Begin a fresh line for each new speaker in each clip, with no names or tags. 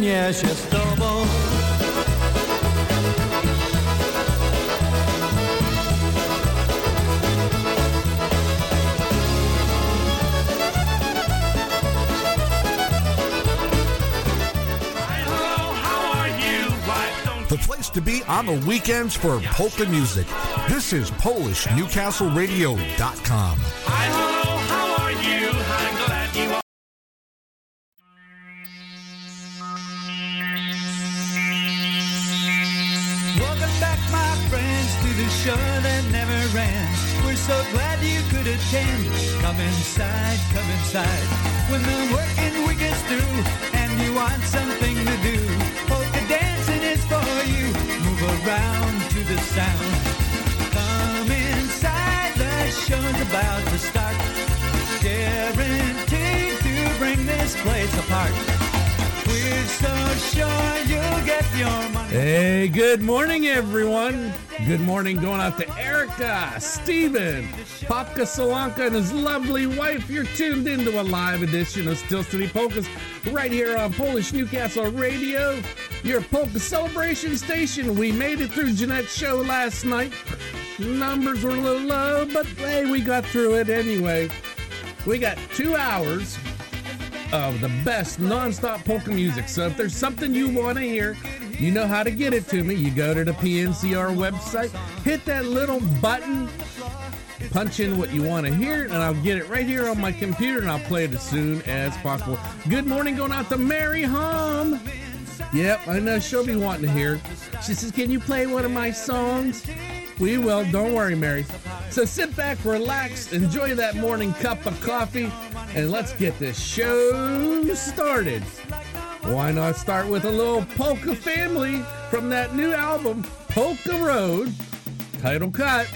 marzenie się z tobą.
The place to be on the weekends for polka music. This is PolishNewcastleRadio.com.
so glad you could attend. Come inside, come inside. When the working week is through and you want something to do, polka dancing is for you. Move around to the sound. Come inside, the show's about to start. Guaranteed to bring this place apart.
Hey, good morning, everyone. Good morning going out to Erica, Steven, Popka Solanka, and his lovely wife. You're tuned into a live edition of Steel City Polkas right here on Polish Newcastle Radio, your polka celebration station. We made it through Jeanette's show last night. Numbers were a little low, but hey, we got through it anyway. We got two hours of the best nonstop polka music. So if there's something you want to hear, you know how to get it to me. You go to the PNCR website, hit that little button, punch in what you want to hear, and I'll get it right here on my computer and I'll play it as soon as possible. Good morning, going out to Mary Hom. Yep, I know she'll be wanting to hear. She says, Can you play one of my songs? We will. Don't worry, Mary. So sit back, relax, enjoy that morning cup of coffee, and let's get this show started. Why not start with a little Polka Family from that new album, Polka Road, title cut.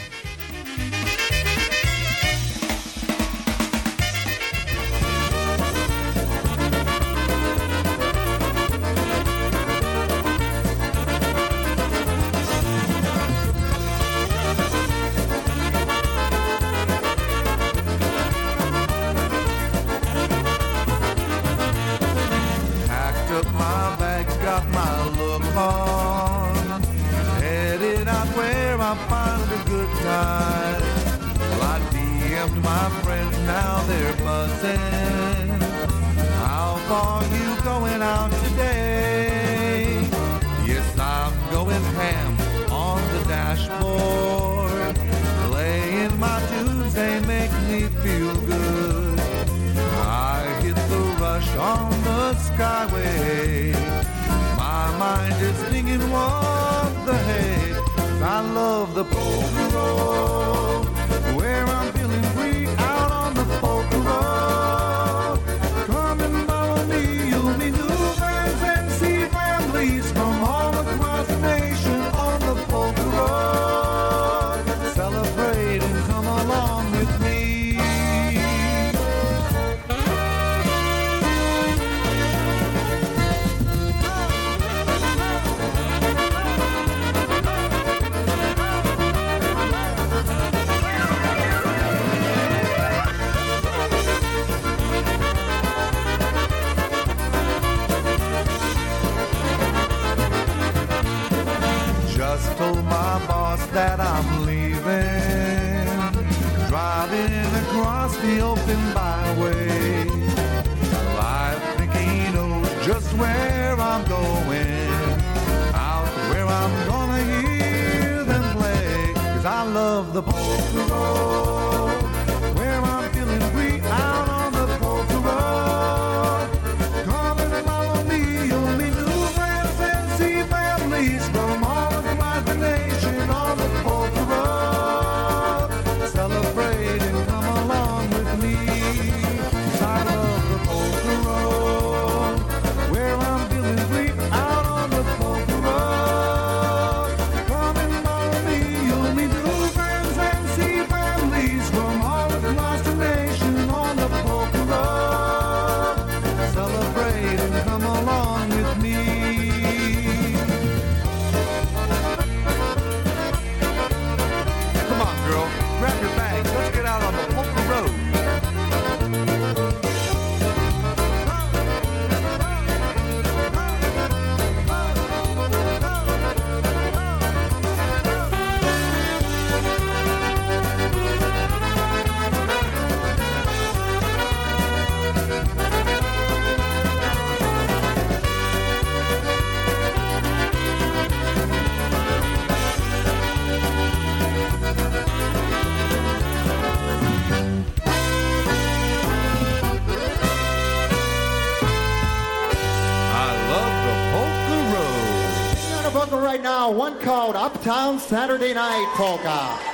Now,
one called Uptown Saturday Night Polka.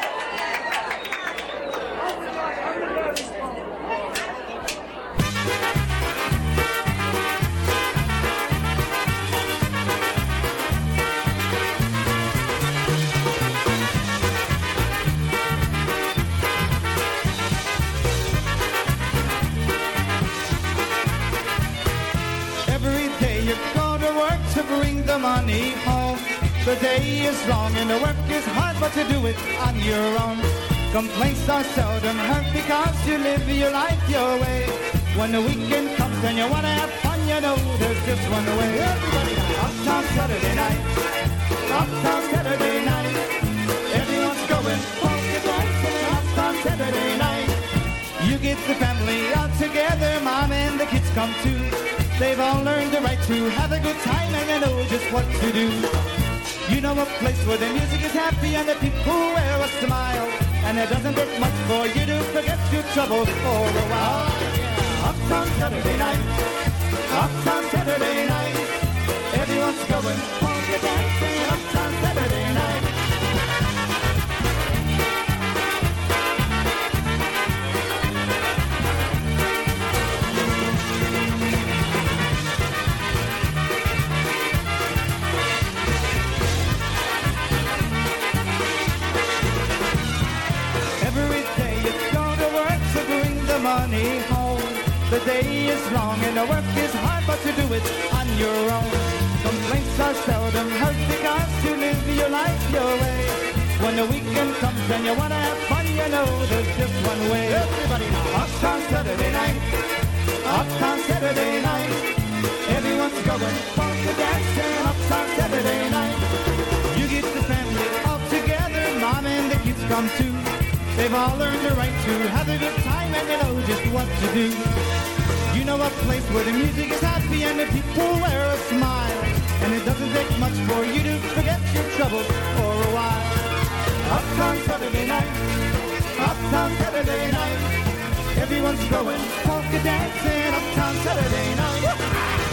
The day is long and the work is hard, but you do it on your own. Complaints are seldom heard because you live your life your way. When the weekend comes and you wanna have fun, you know there's just one way. Everybody, uptown Saturday night, uptown Saturday night. Everyone's going polka dancing uptown Saturday night. You get the family all together, mom and the kids come too. They've all learned the right to have a good time and they know just what to do. You know a place where the music is happy and the people wear a smile. And it doesn't take much for you to forget your troubles for a while. Uptown Saturday night, uptown Saturday night. Everyone's going polka dancing uptown the home. The day is long and the work is hard, but you do it on your own. Complaints are seldom heard because you live your life your way. When the weekend comes and you wanna have fun, you know there's just one way. Everybody now, uptown Saturday night, uptown Saturday night. Everyone's going polka dancing uptown Saturday night. You get the family all together, mom and the kids come too. They've all learned the right to have a good time and they know just what to do. You know a place where the music is happy and the people wear a smile. And it doesn't take much for you to forget your troubles for a while. Uptown Saturday night, uptown Saturday night. Everyone's going polka dancing uptown Saturday night.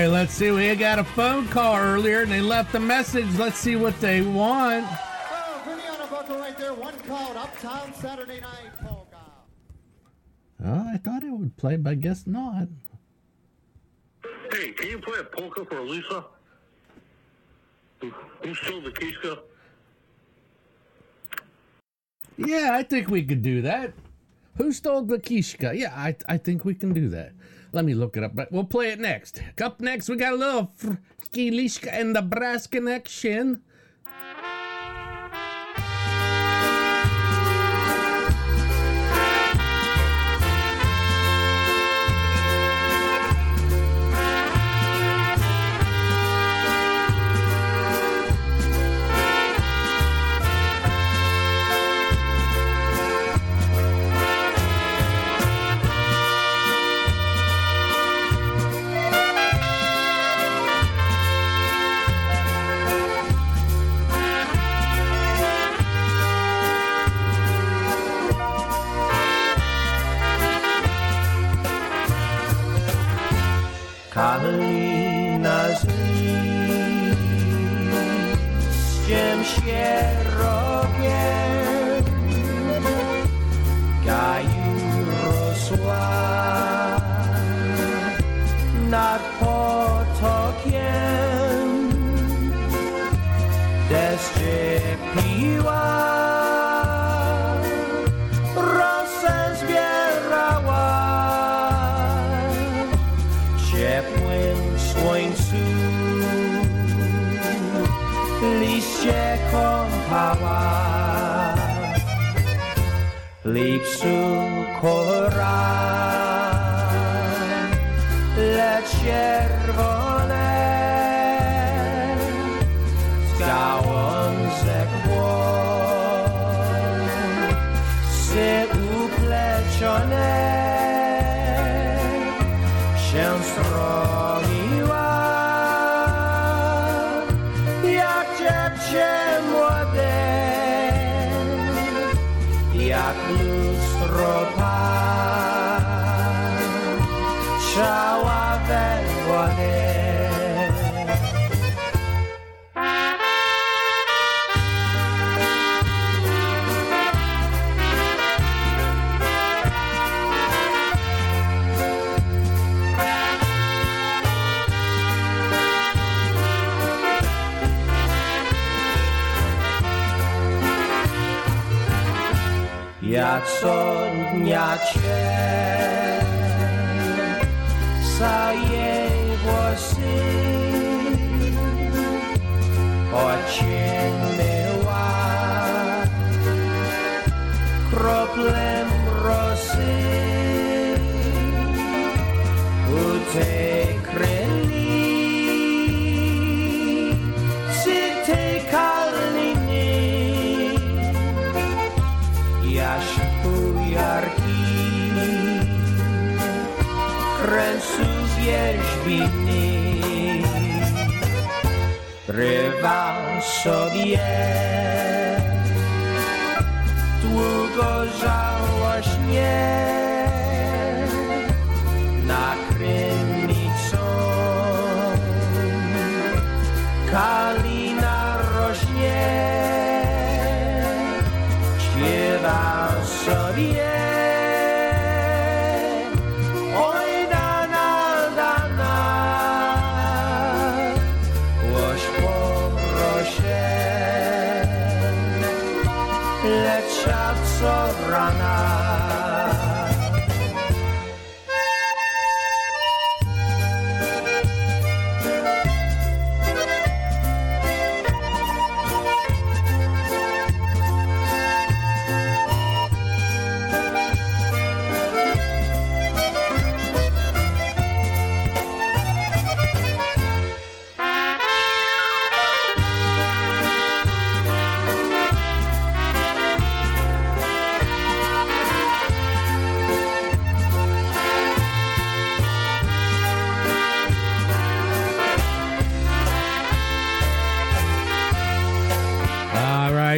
Right, let's see. We got a phone call earlier and they left a message. Let's see what they want.
Oh, put me on a buckle right there, one called Uptown Saturday Night Polka.
Oh, I thought it would play, but I guess not.
Hey, can you play a polka for Lisa? Who, who stole the Kishka?
Yeah, I think we could do that. Who stole the Kishka? Yeah, I, I think we can do that. Let me look it up, but we'll play it next. Up next, we got a little Kilishka and the Brass
Ja co dnia cię vierge Revanso bien
Tu cosa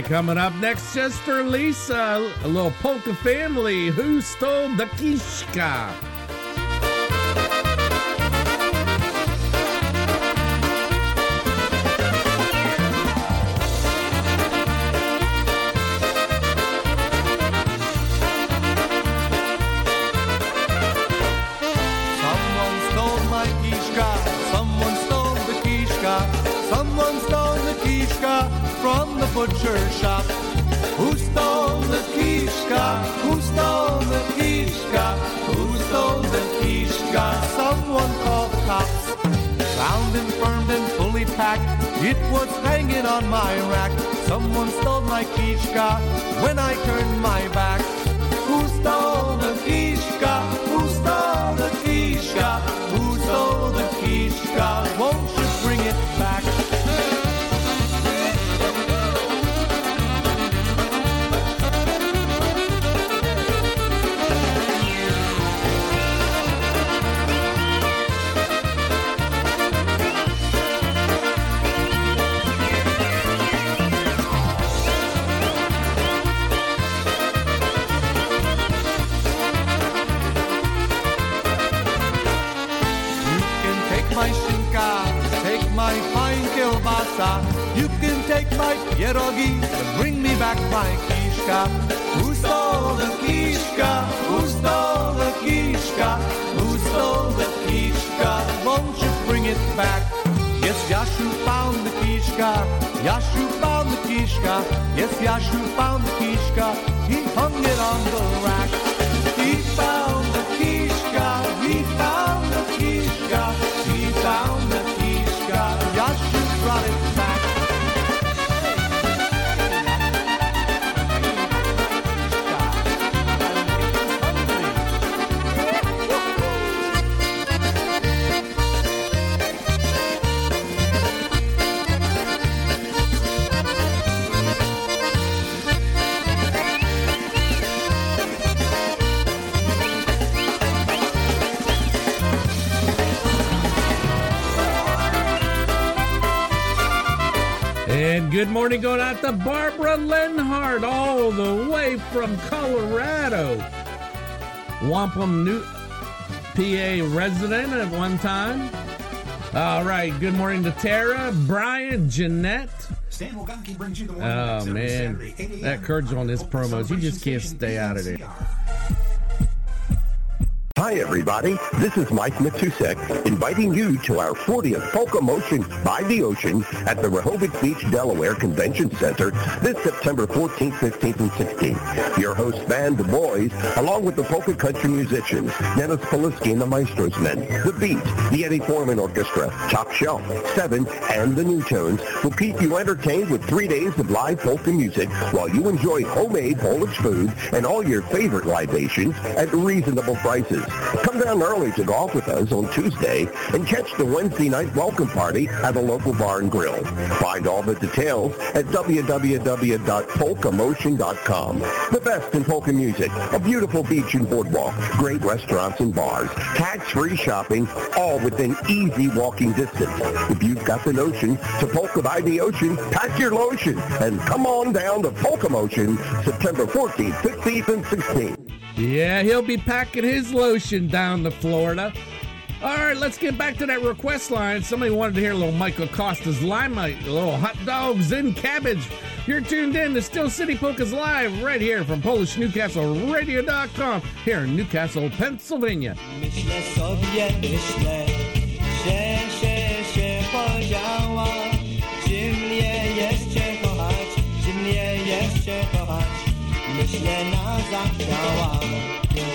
coming up next, just for Lisa, a little polka family. Who stole the kishka?
It was hanging on my rack. Someone stole my kishka when I turned my back. Who stole the pierogi bring me back my kishka. Who stole the kishka? Who stole the kishka? Who stole the kishka? Won't you bring it back? Yes, Yashu found the kishka. Yashu found the kishka. Yes, Yashu found the kishka. He hung it on the rack.
Good morning going out to Barbara Lenhart, all the way from Colorado. Wampum, New PA resident at one time. All right, good morning to Tara, Brian, Jeanette.
Stan Woganki brings you the
Oh man, that Kurt's on his promos. You just can't stay out of there.
Hi, everybody. This is Mike Matusek inviting you to our 40th Polka Motion by the Ocean at the Rehoboth Beach, Delaware Convention Center this September 14th, 15th, and 16th. Your host band, The Boys, along with the polka country musicians, Dennis Polisky and the Maestros Men, The Beat, the Eddie Forman Orchestra, Top Shelf, Seven, and the New Tones will keep you entertained with three days of live polka music while you enjoy homemade Polish food and all your favorite libations at reasonable prices. Come down early to golf with us on Tuesday and catch the Wednesday night welcome party at a local bar and grill. Find all the details at www.polkamotion.com. The best in polka music, a beautiful beach and boardwalk, great restaurants and bars, tax-free shopping, all within easy walking distance. If you've got the notion to polka by the ocean, pack your lotion and come on down to Polka Motion September 14th, 15th, and 16th.
Yeah, he'll be packing his lotion down to Florida. All right, let's get back to that request line. Somebody wanted to hear a little Michael Costa's Limelight, a little hot dogs and cabbage. You're tuned in to Steel City Polkas Live right here from PolishNewcastleRadio.com here in Newcastle, Pennsylvania.
Myślę na zachciała.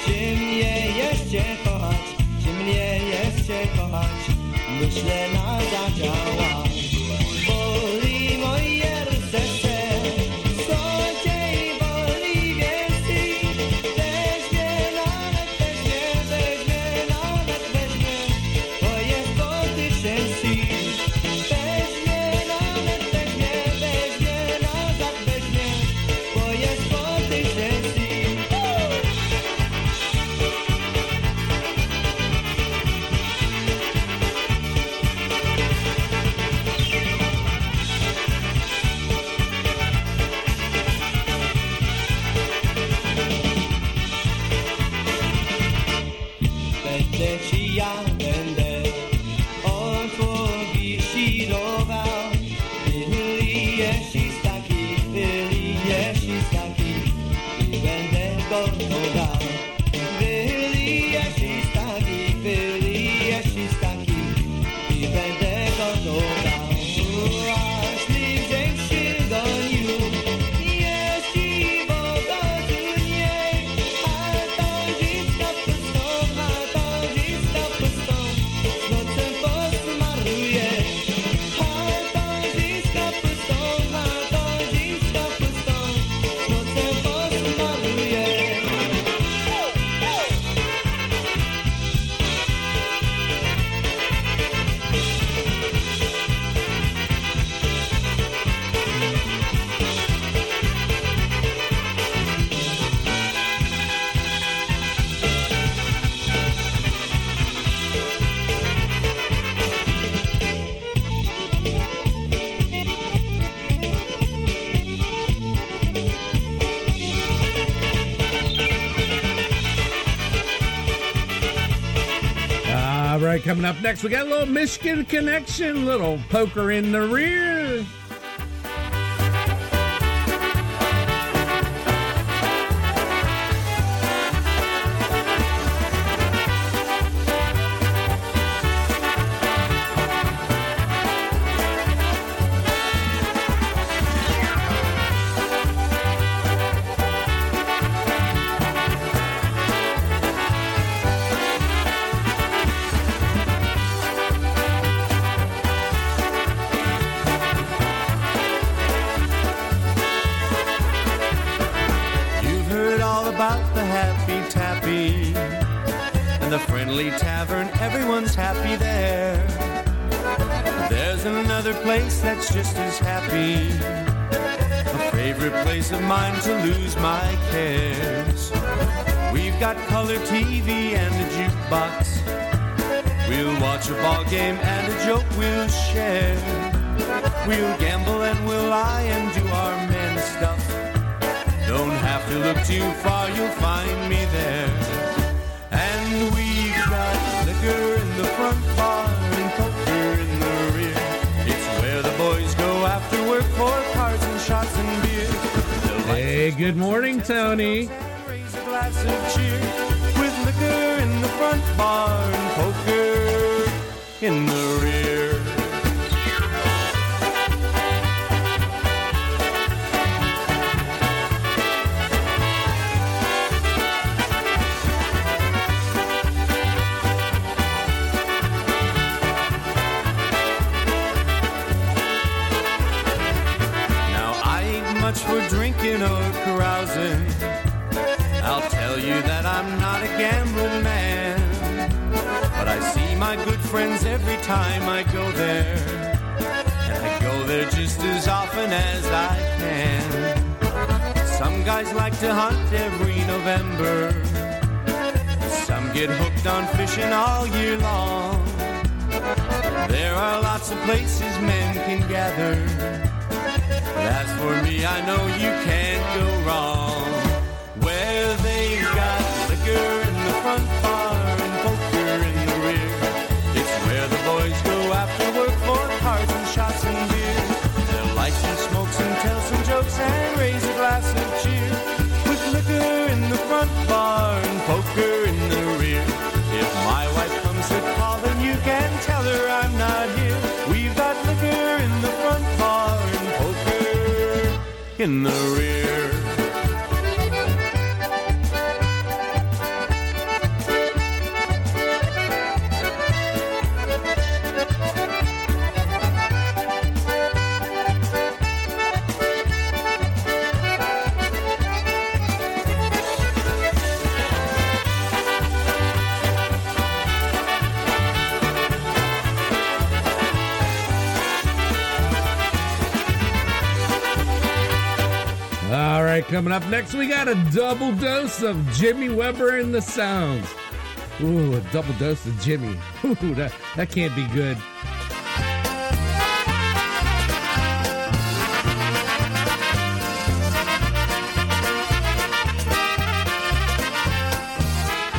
Czy mnie jeszcze kochać, czy mnie jeszcze kochać? Myślę na zachciała. Będę
next, we got a little Michigan connection, little poker in the rear.
Happy there. There's another place that's just as happy, a favorite place of mine to lose my cares. We've got color TV and a jukebox. We'll watch a ball game and a joke we'll share.
We'll gamble and we'll lie and do our men stuff. Don't have to look too far, you'll find me there. Liquor in the front bar and poker in the rear. It's where the boys go after work for cards and shots and beer.
Hey, good morning, Tony.
Raise a glass of cheer with liquor in the front bar and poker in the rear. Time I go there. And I go there just as often as I can. Some guys like to hunt every November. Some get hooked on fishing all year long. There are lots of places men can gather. But as for me, I know you can't go wrong. In the
coming up next, we got a double dose of Jimmy Weber and the Sounds. Ooh, a double dose of Jimmy. Ooh, that, that can't be good.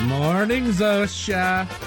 Morning, Zosha.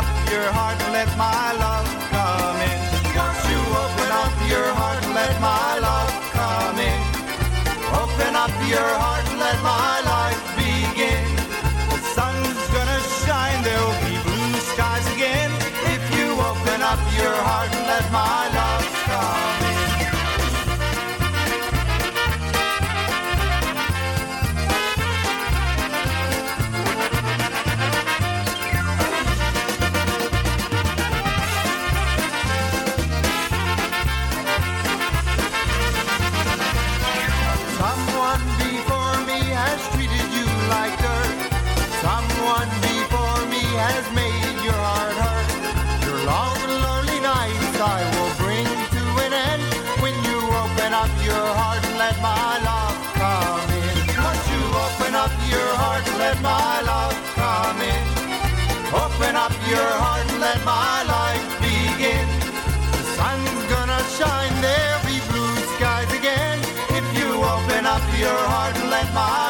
Up your heart and let my love come in. Won't you open up your heart and let my love come in? Open up your your heart and let my life begin. The sun's gonna shine, there'll be blue skies again. If you open up your heart and let my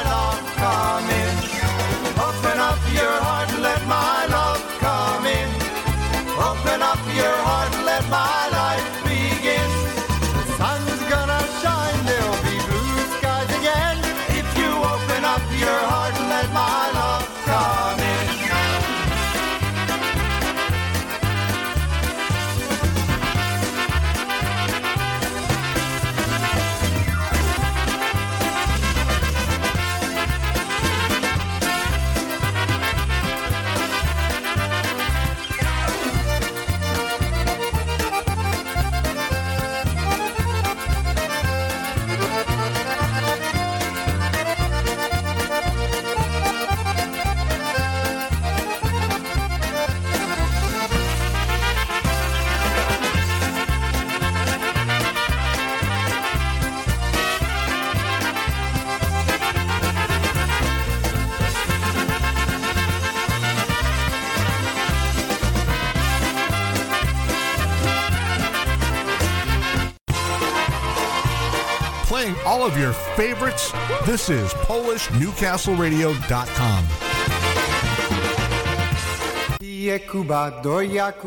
your favorites. This is PolishNewcastleRadio.com.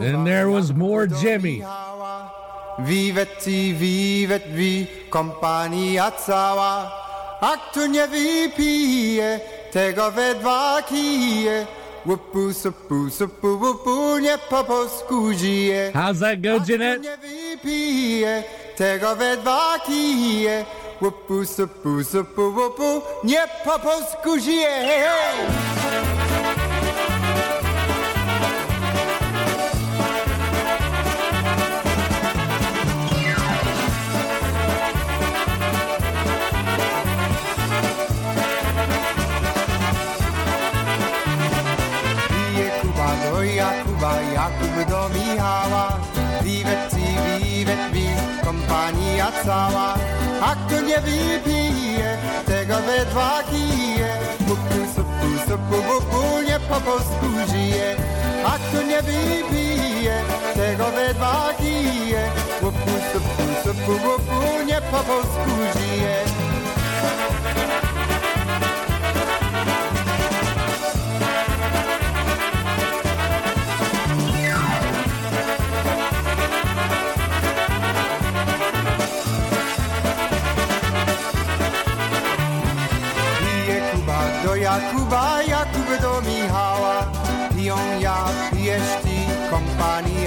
And there was more Jimmy.
Vivet ti, vivet vi, kompania cała. A kto nie wypije, tego we dwa kije. Łupu, supu, supu, łupu, nie po polsku żyje.
How's that go, Jeanette?
Nie wypije, tego we dwa kije. Łupu, supu, supu, łupu, nie po polsku żyje. Hej, hej! Jakuba, Jakub do Michała. Wiwet ci, wiwet wi, kompania cała. A kto nie wypije, tego we dwa kije. Bupu, supu, supu, bupu, nie po polsku żyje. A kto nie wypije, tego we dwa kije. Bupu, supu, supu, bupu, nie po polsku żyje.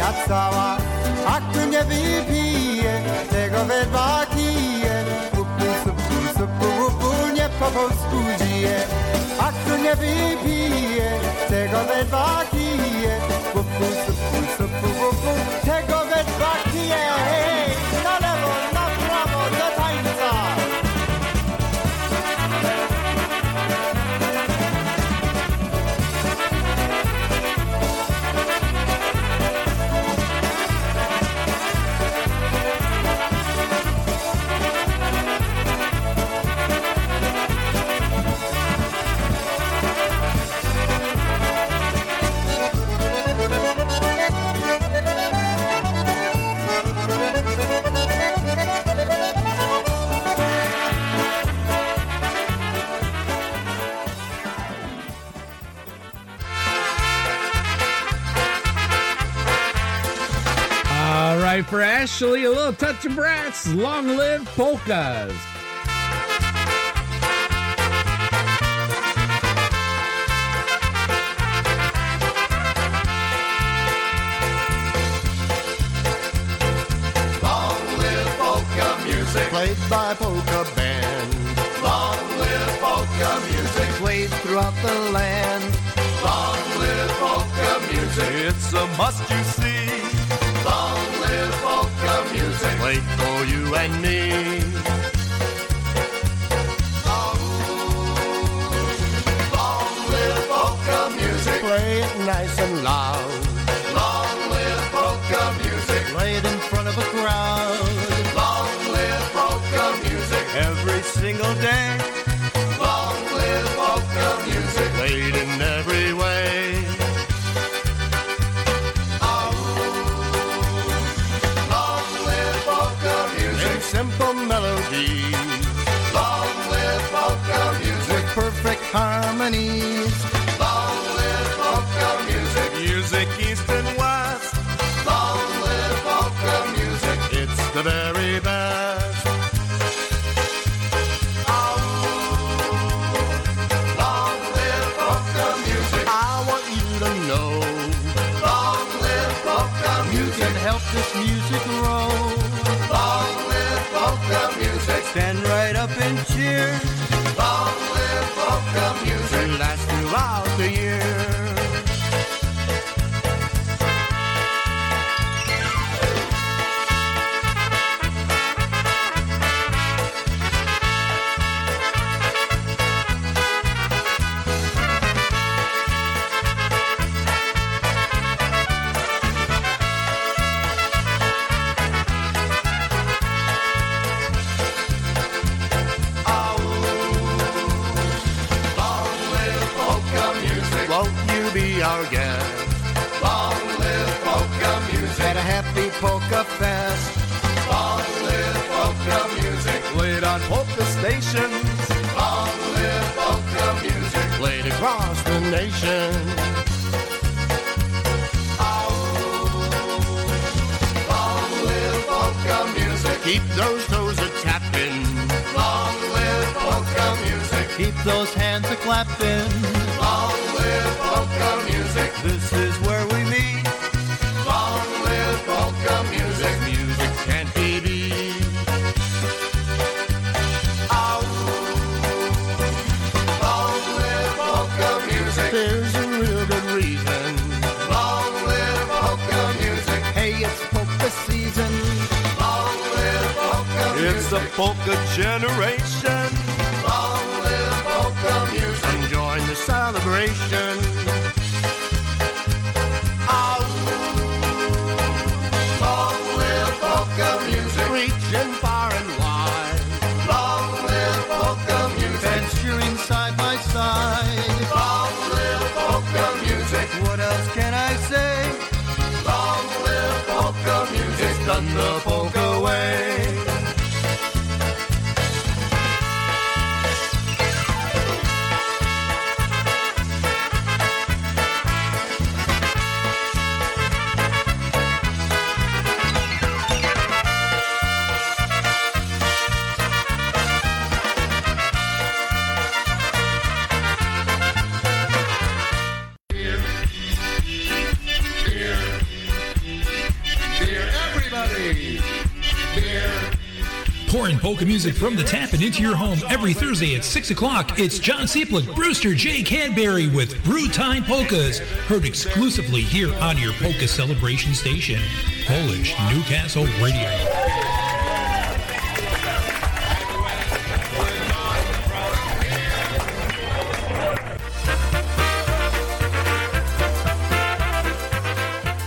Kompania cała. A kto nie wypije, tego we dwa kije. Pupu, supu, supu, pupu, nie po polsku żyje. A kto nie wypije, tego we dwa kije. Pupu, supu, supu, pupu, tego we dwa kije.
Right, for Ashley, a little touch of brass. Long live polkas.
Long live polka music.
Played by polka band.
Long live polka music.
Played throughout the land.
Long live polka music.
It's a must you Played for you and me.
Long live polka music.
Play it nice and loud. This music grow.
Long live polka music.
Stand right up and cheer.
Long live polka music.
And last throughout the year.
Keep those toes a tapping.
Long live polka music.
Keep those hands a clapping.
Long live polka music.
This is where we meet.
Long live polka music. Polka
generation.
Long live polka music.
Come join the celebration.
Long live music.
Reaching far and wide.
Long live music.
And side by side.
Long live music.
What else can I say?
Long live music.
It's done the Polka
music from the tap and into your home every Thursday at 6 o'clock. It's John Seplick, Brewster J. Cadbury with Brew Time Polkas. Heard exclusively here on your polka celebration station, Polish Newcastle Radio.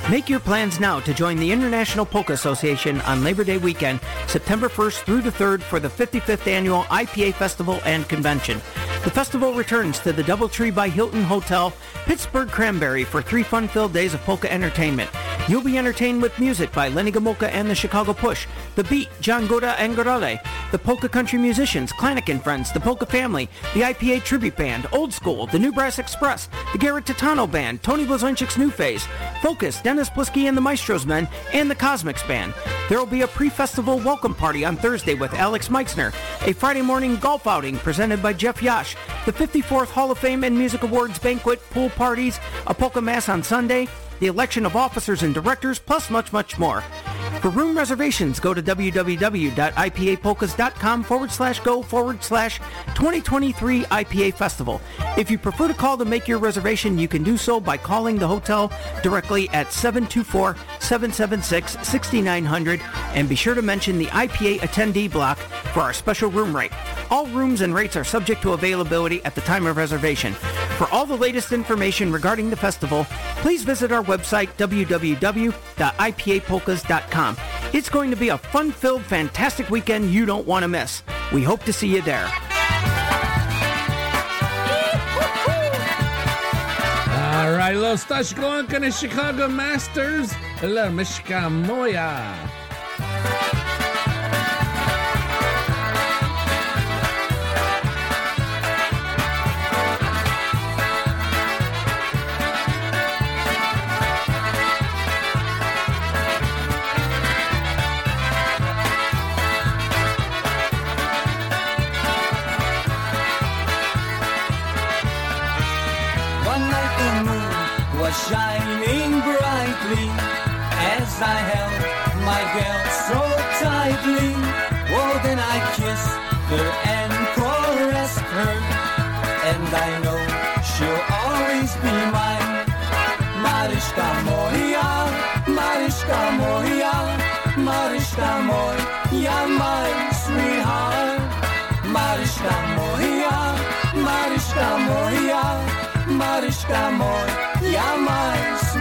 Make your plans now to join the International Polka Association on Labor Day weekend, September 1st through the 3rd for the 55th Annual IPA Festival and Convention. The festival returns to the Doubletree by Hilton Hotel, Pittsburgh Cranberry for three fun-filled days of polka entertainment. You'll be entertained with music by Lenny Gomulka and the Chicago Push, The Beat, John Gora and Gorale, the Polka Country Musicians, Klancnik and Friends, the Polka Family, the IPA Tribute Band, Old School, the New Brass Express, the Garrett Titano Band, Tony Blazonczyk's New Phase, Focus, Dennis Polisky and the Maestros Men, and the Cosmics Band. There will be a pre-festival welcome party on Thursday with Alex Meixner, a Friday morning golf outing presented by Jeff Yash, the 54th Hall of Fame and Music Awards banquet, pool parties, a polka mass on Sunday, the election of officers and directors, plus much, much more. For room reservations, go to www.ipapolkas.com forward slash go forward slash 2023 IPA Festival. If you prefer to call to make your reservation, you can do so by calling the hotel directly at 724-776-6900 and be sure to mention the IPA attendee block for our special room rate. All rooms and rates are subject to availability at the time of reservation. For all the latest information regarding the festival, please visit our website www.ipapolkas.com. It's going to be a fun-filled, fantastic weekend you don't want to miss. We hope to see you there.
All right, Los Tashkoanka and Chicago Masters, La Mishka
I held my girl so tightly. Oh, then I kissed her and caressed her, and I know she'll always be mine. Mariszka moja, Mariszka moja, Mariszka moja, my sweetheart. Mariszka moja, Mariszka moja, Mariszka moja, my sweetheart.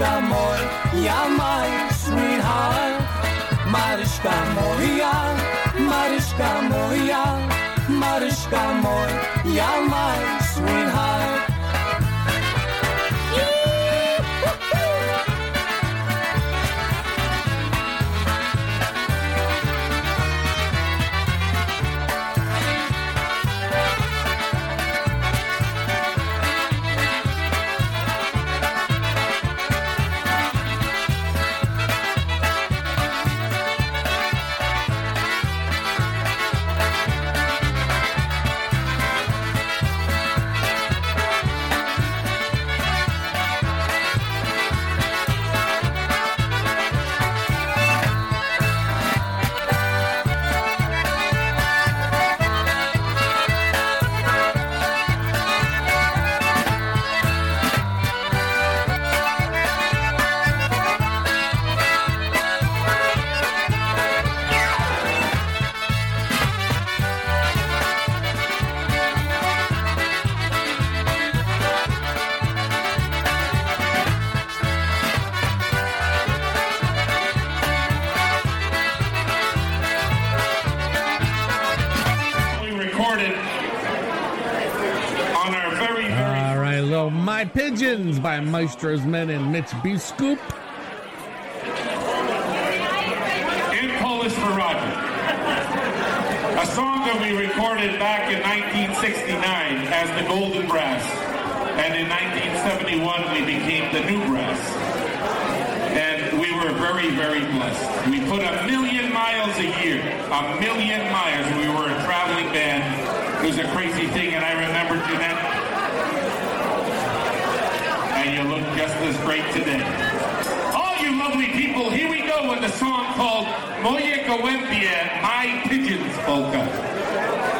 Mariška moja, my sweetheart. Mariška moja, Mariška moja, Mariška moja, my sweetheart.
By Maestro's Men and Mitch B. Scoop.
in Polish for Roger. A song that we recorded back in 1969 as the Golden Brass. And in 1971 we became the New Brass. And we were very, very blessed. We put a million miles a year, a million miles. We were a traveling band. It was a crazy thing, and I remember Jeanette. And you as great today. All you lovely people, here we go with a song called Moje Gołębie, My Pigeons Polka.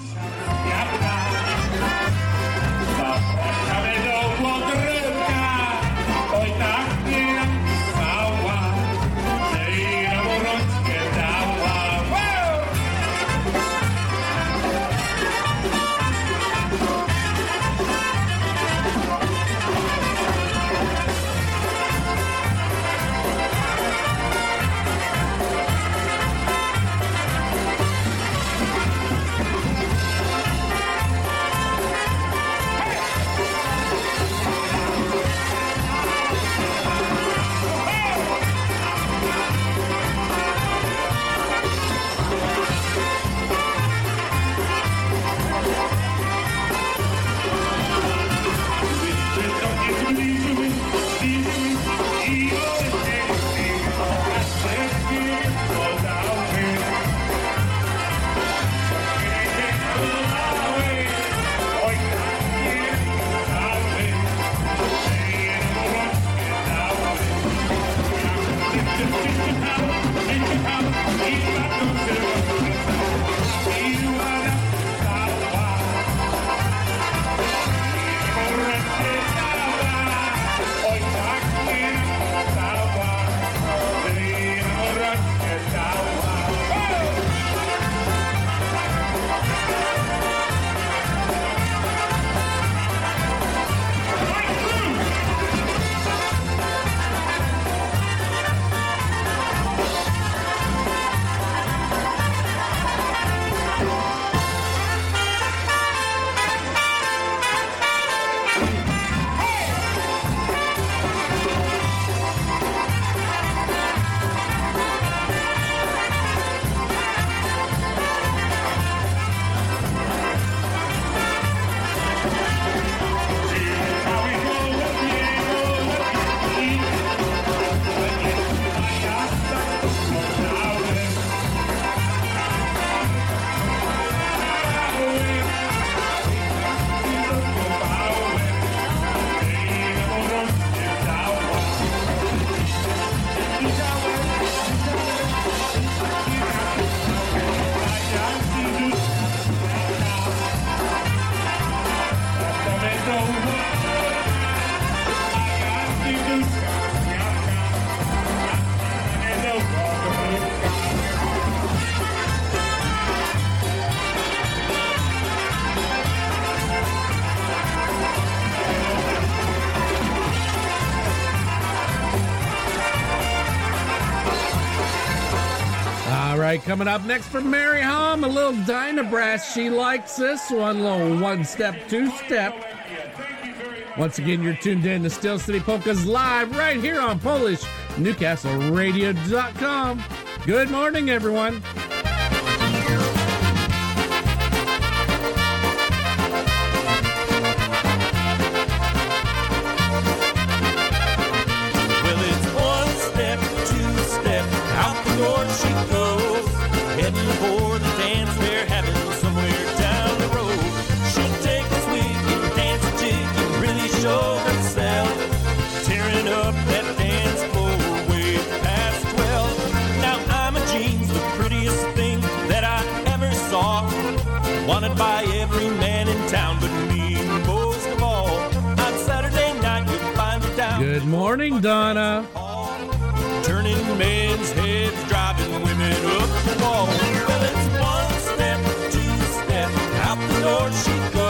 right, coming up next from Mary Hom, a little Dynabrass. She likes this one, little one step, two step. Once again, you're tuned in to Steel City Polkas live right here on Polish NewcastleRadio.com. Good morning, everyone. Morning, Donna.
Turning men's heads, driving women up the wall. Well, it's one step, two step, out the door she goes.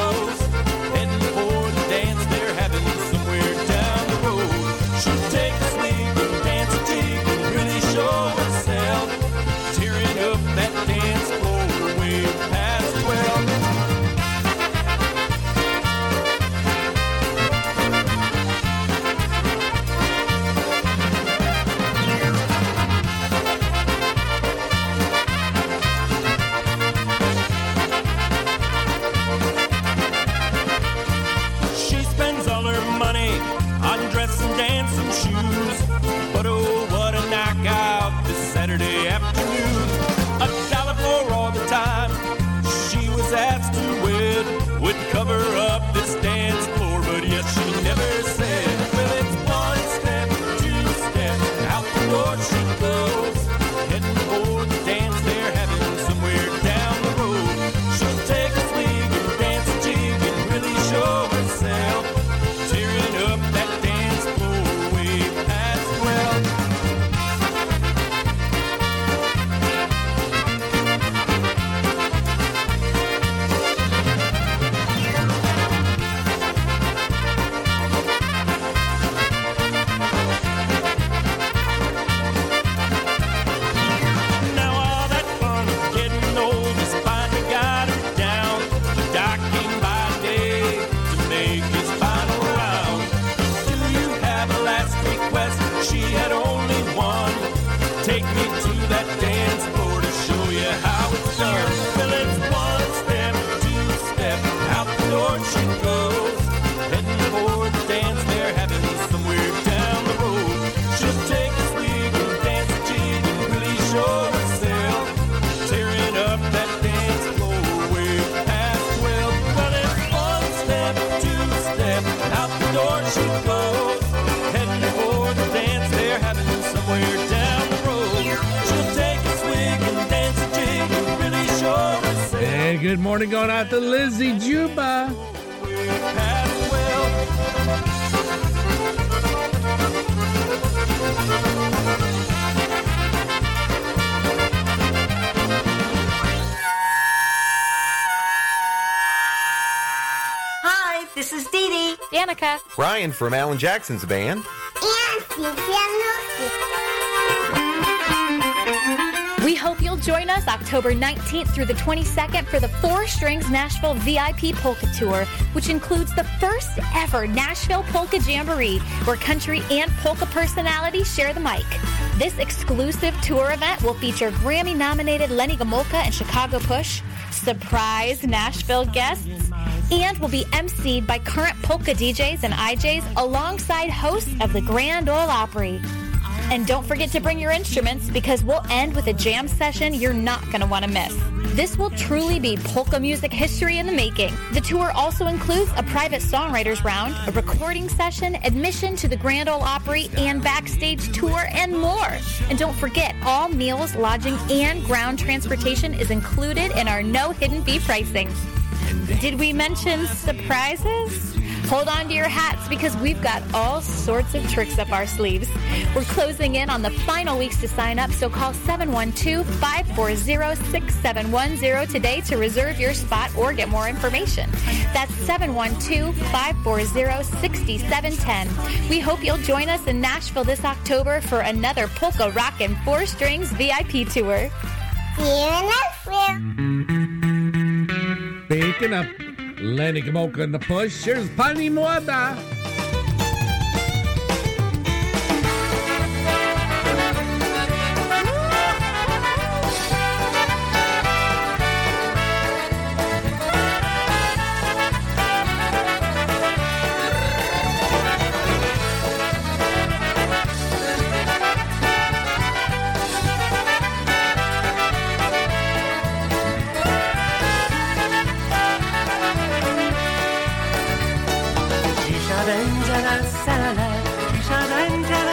Morning going out to Lizzie Juba.
Hi, this is Dee Dee. Danica.
Ryan from Alan Jackson's band.
Hope you'll join us October 19th through the 22nd for the Four Strings Nashville VIP Polka Tour, which includes the first ever Nashville Polka Jamboree, where country and polka personalities share the mic. This exclusive tour event will feature Grammy nominated Lenny Gomulka and Chicago Push, surprise Nashville guests, and will be emceed by current polka DJs and IJs alongside hosts of the Grand Ole Opry. And don't forget to bring your instruments because we'll end with a jam session you're not going to want to miss. This will truly be polka music history in the making. The tour also includes a private songwriters round, a recording session, admission to the Grand Ole Opry, and backstage tour, and more. And don't forget, all meals, lodging, and ground transportation is included in our no hidden fee pricing. Did we mention surprises? Hold on to your hats because we've got all sorts of tricks up our sleeves. We're closing in on the final weeks to sign up, so call 712 540 6710 today to reserve your spot or get more information. That's 712 540 6710. We hope you'll join us in Nashville this October for another Polka Rock and Four Strings VIP tour.
See you in Nashville.
Waking up. Lenny Gomulka and the Push. Here's Pani Moada. Shadangela, Sala,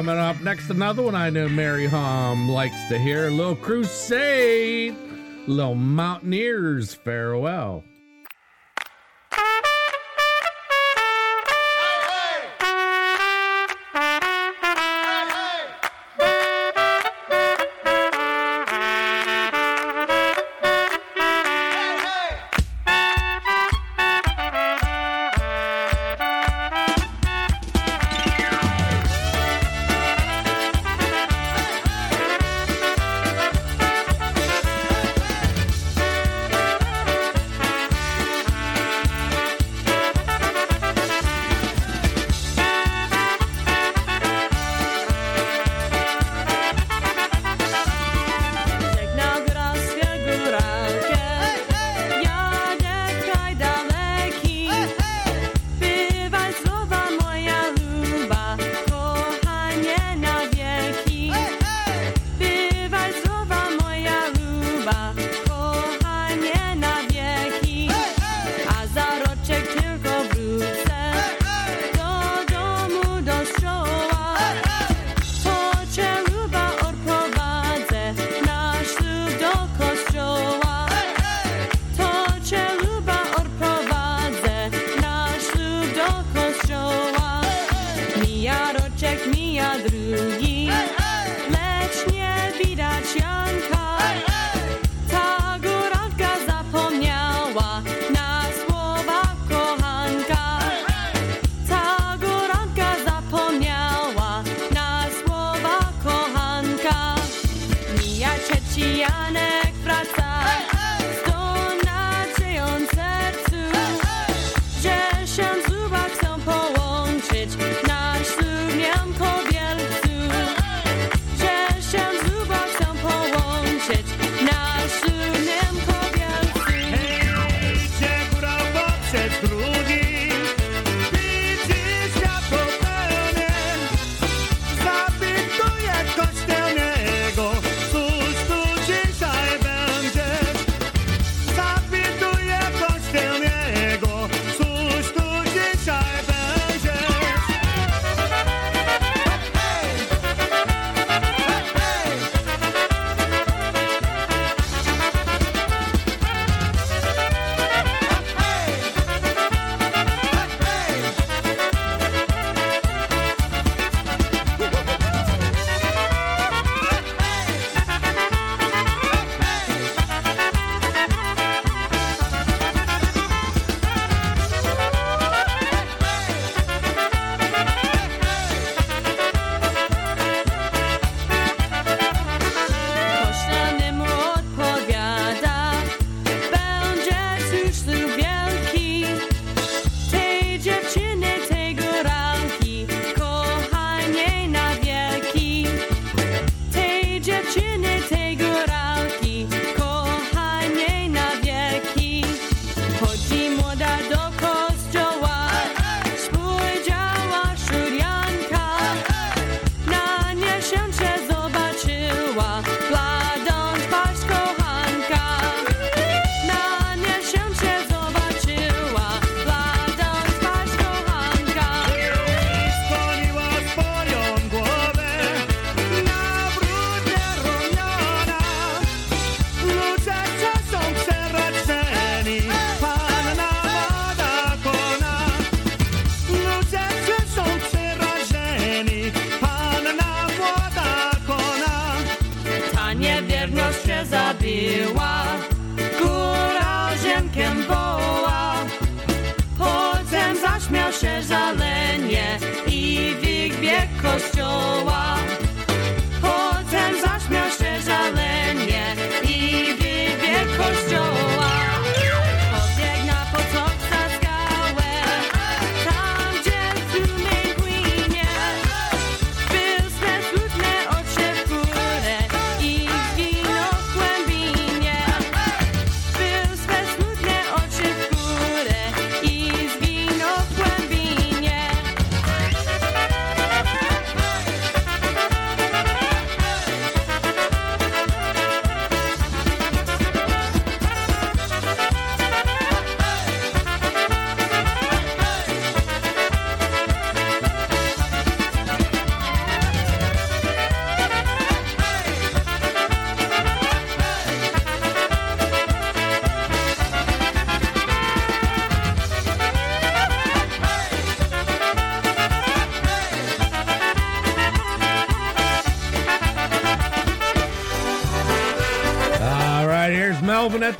Coming up next, another one I know Mary Hom likes to hear. Little Crusade, Little Mountaineers, farewell.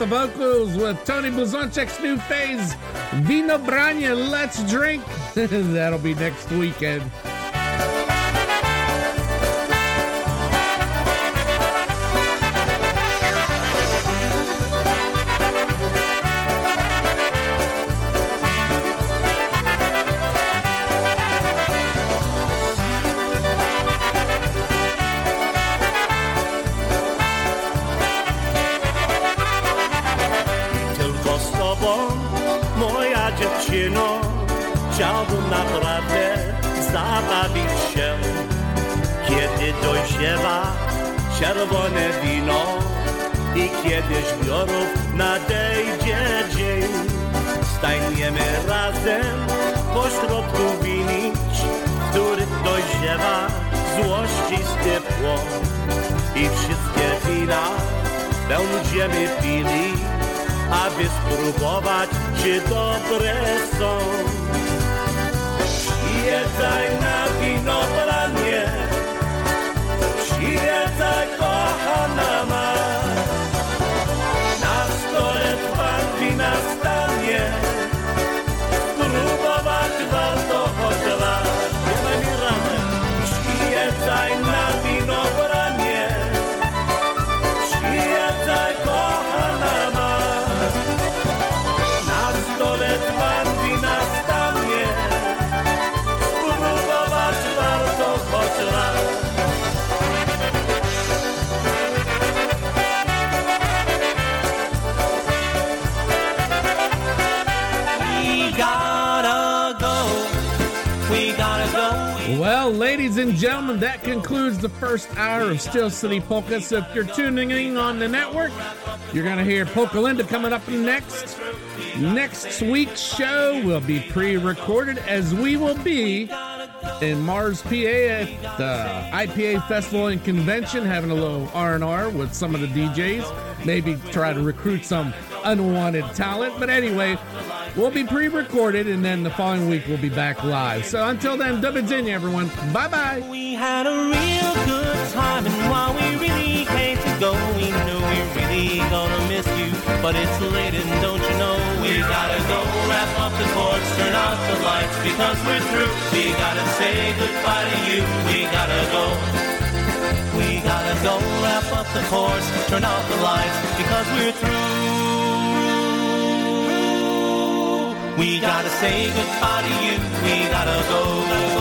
the vocals with Tony Blazonczyk's new phase, Vino Branya, Let's Drink. That'll be next weekend.
spróbować, czy dobre są. Jedzaj na
winogron. First hour of Steel City Polka. So if you're tuning in on the network, you're going to hear Polka Linda coming up next. Next week's show will be pre recorded as we will be in Mars, PA at the IPA Festival and Convention, having a little R&R with some of the DJs. Maybe try to recruit some unwanted talent. But anyway, we'll be pre-recorded, and then the following week we'll be back live. So until then, dub it in, everyone. Bye-bye.
Time, and while we really hate to go, we knew we really gonna miss you. But it's late, and don't you know we gotta go wrap up the courts, turn out the lights because we're through. We gotta say goodbye to you. We gotta go. We gotta go wrap up the course, turn out the lights because we're through. We gotta say goodbye to you. We gotta go.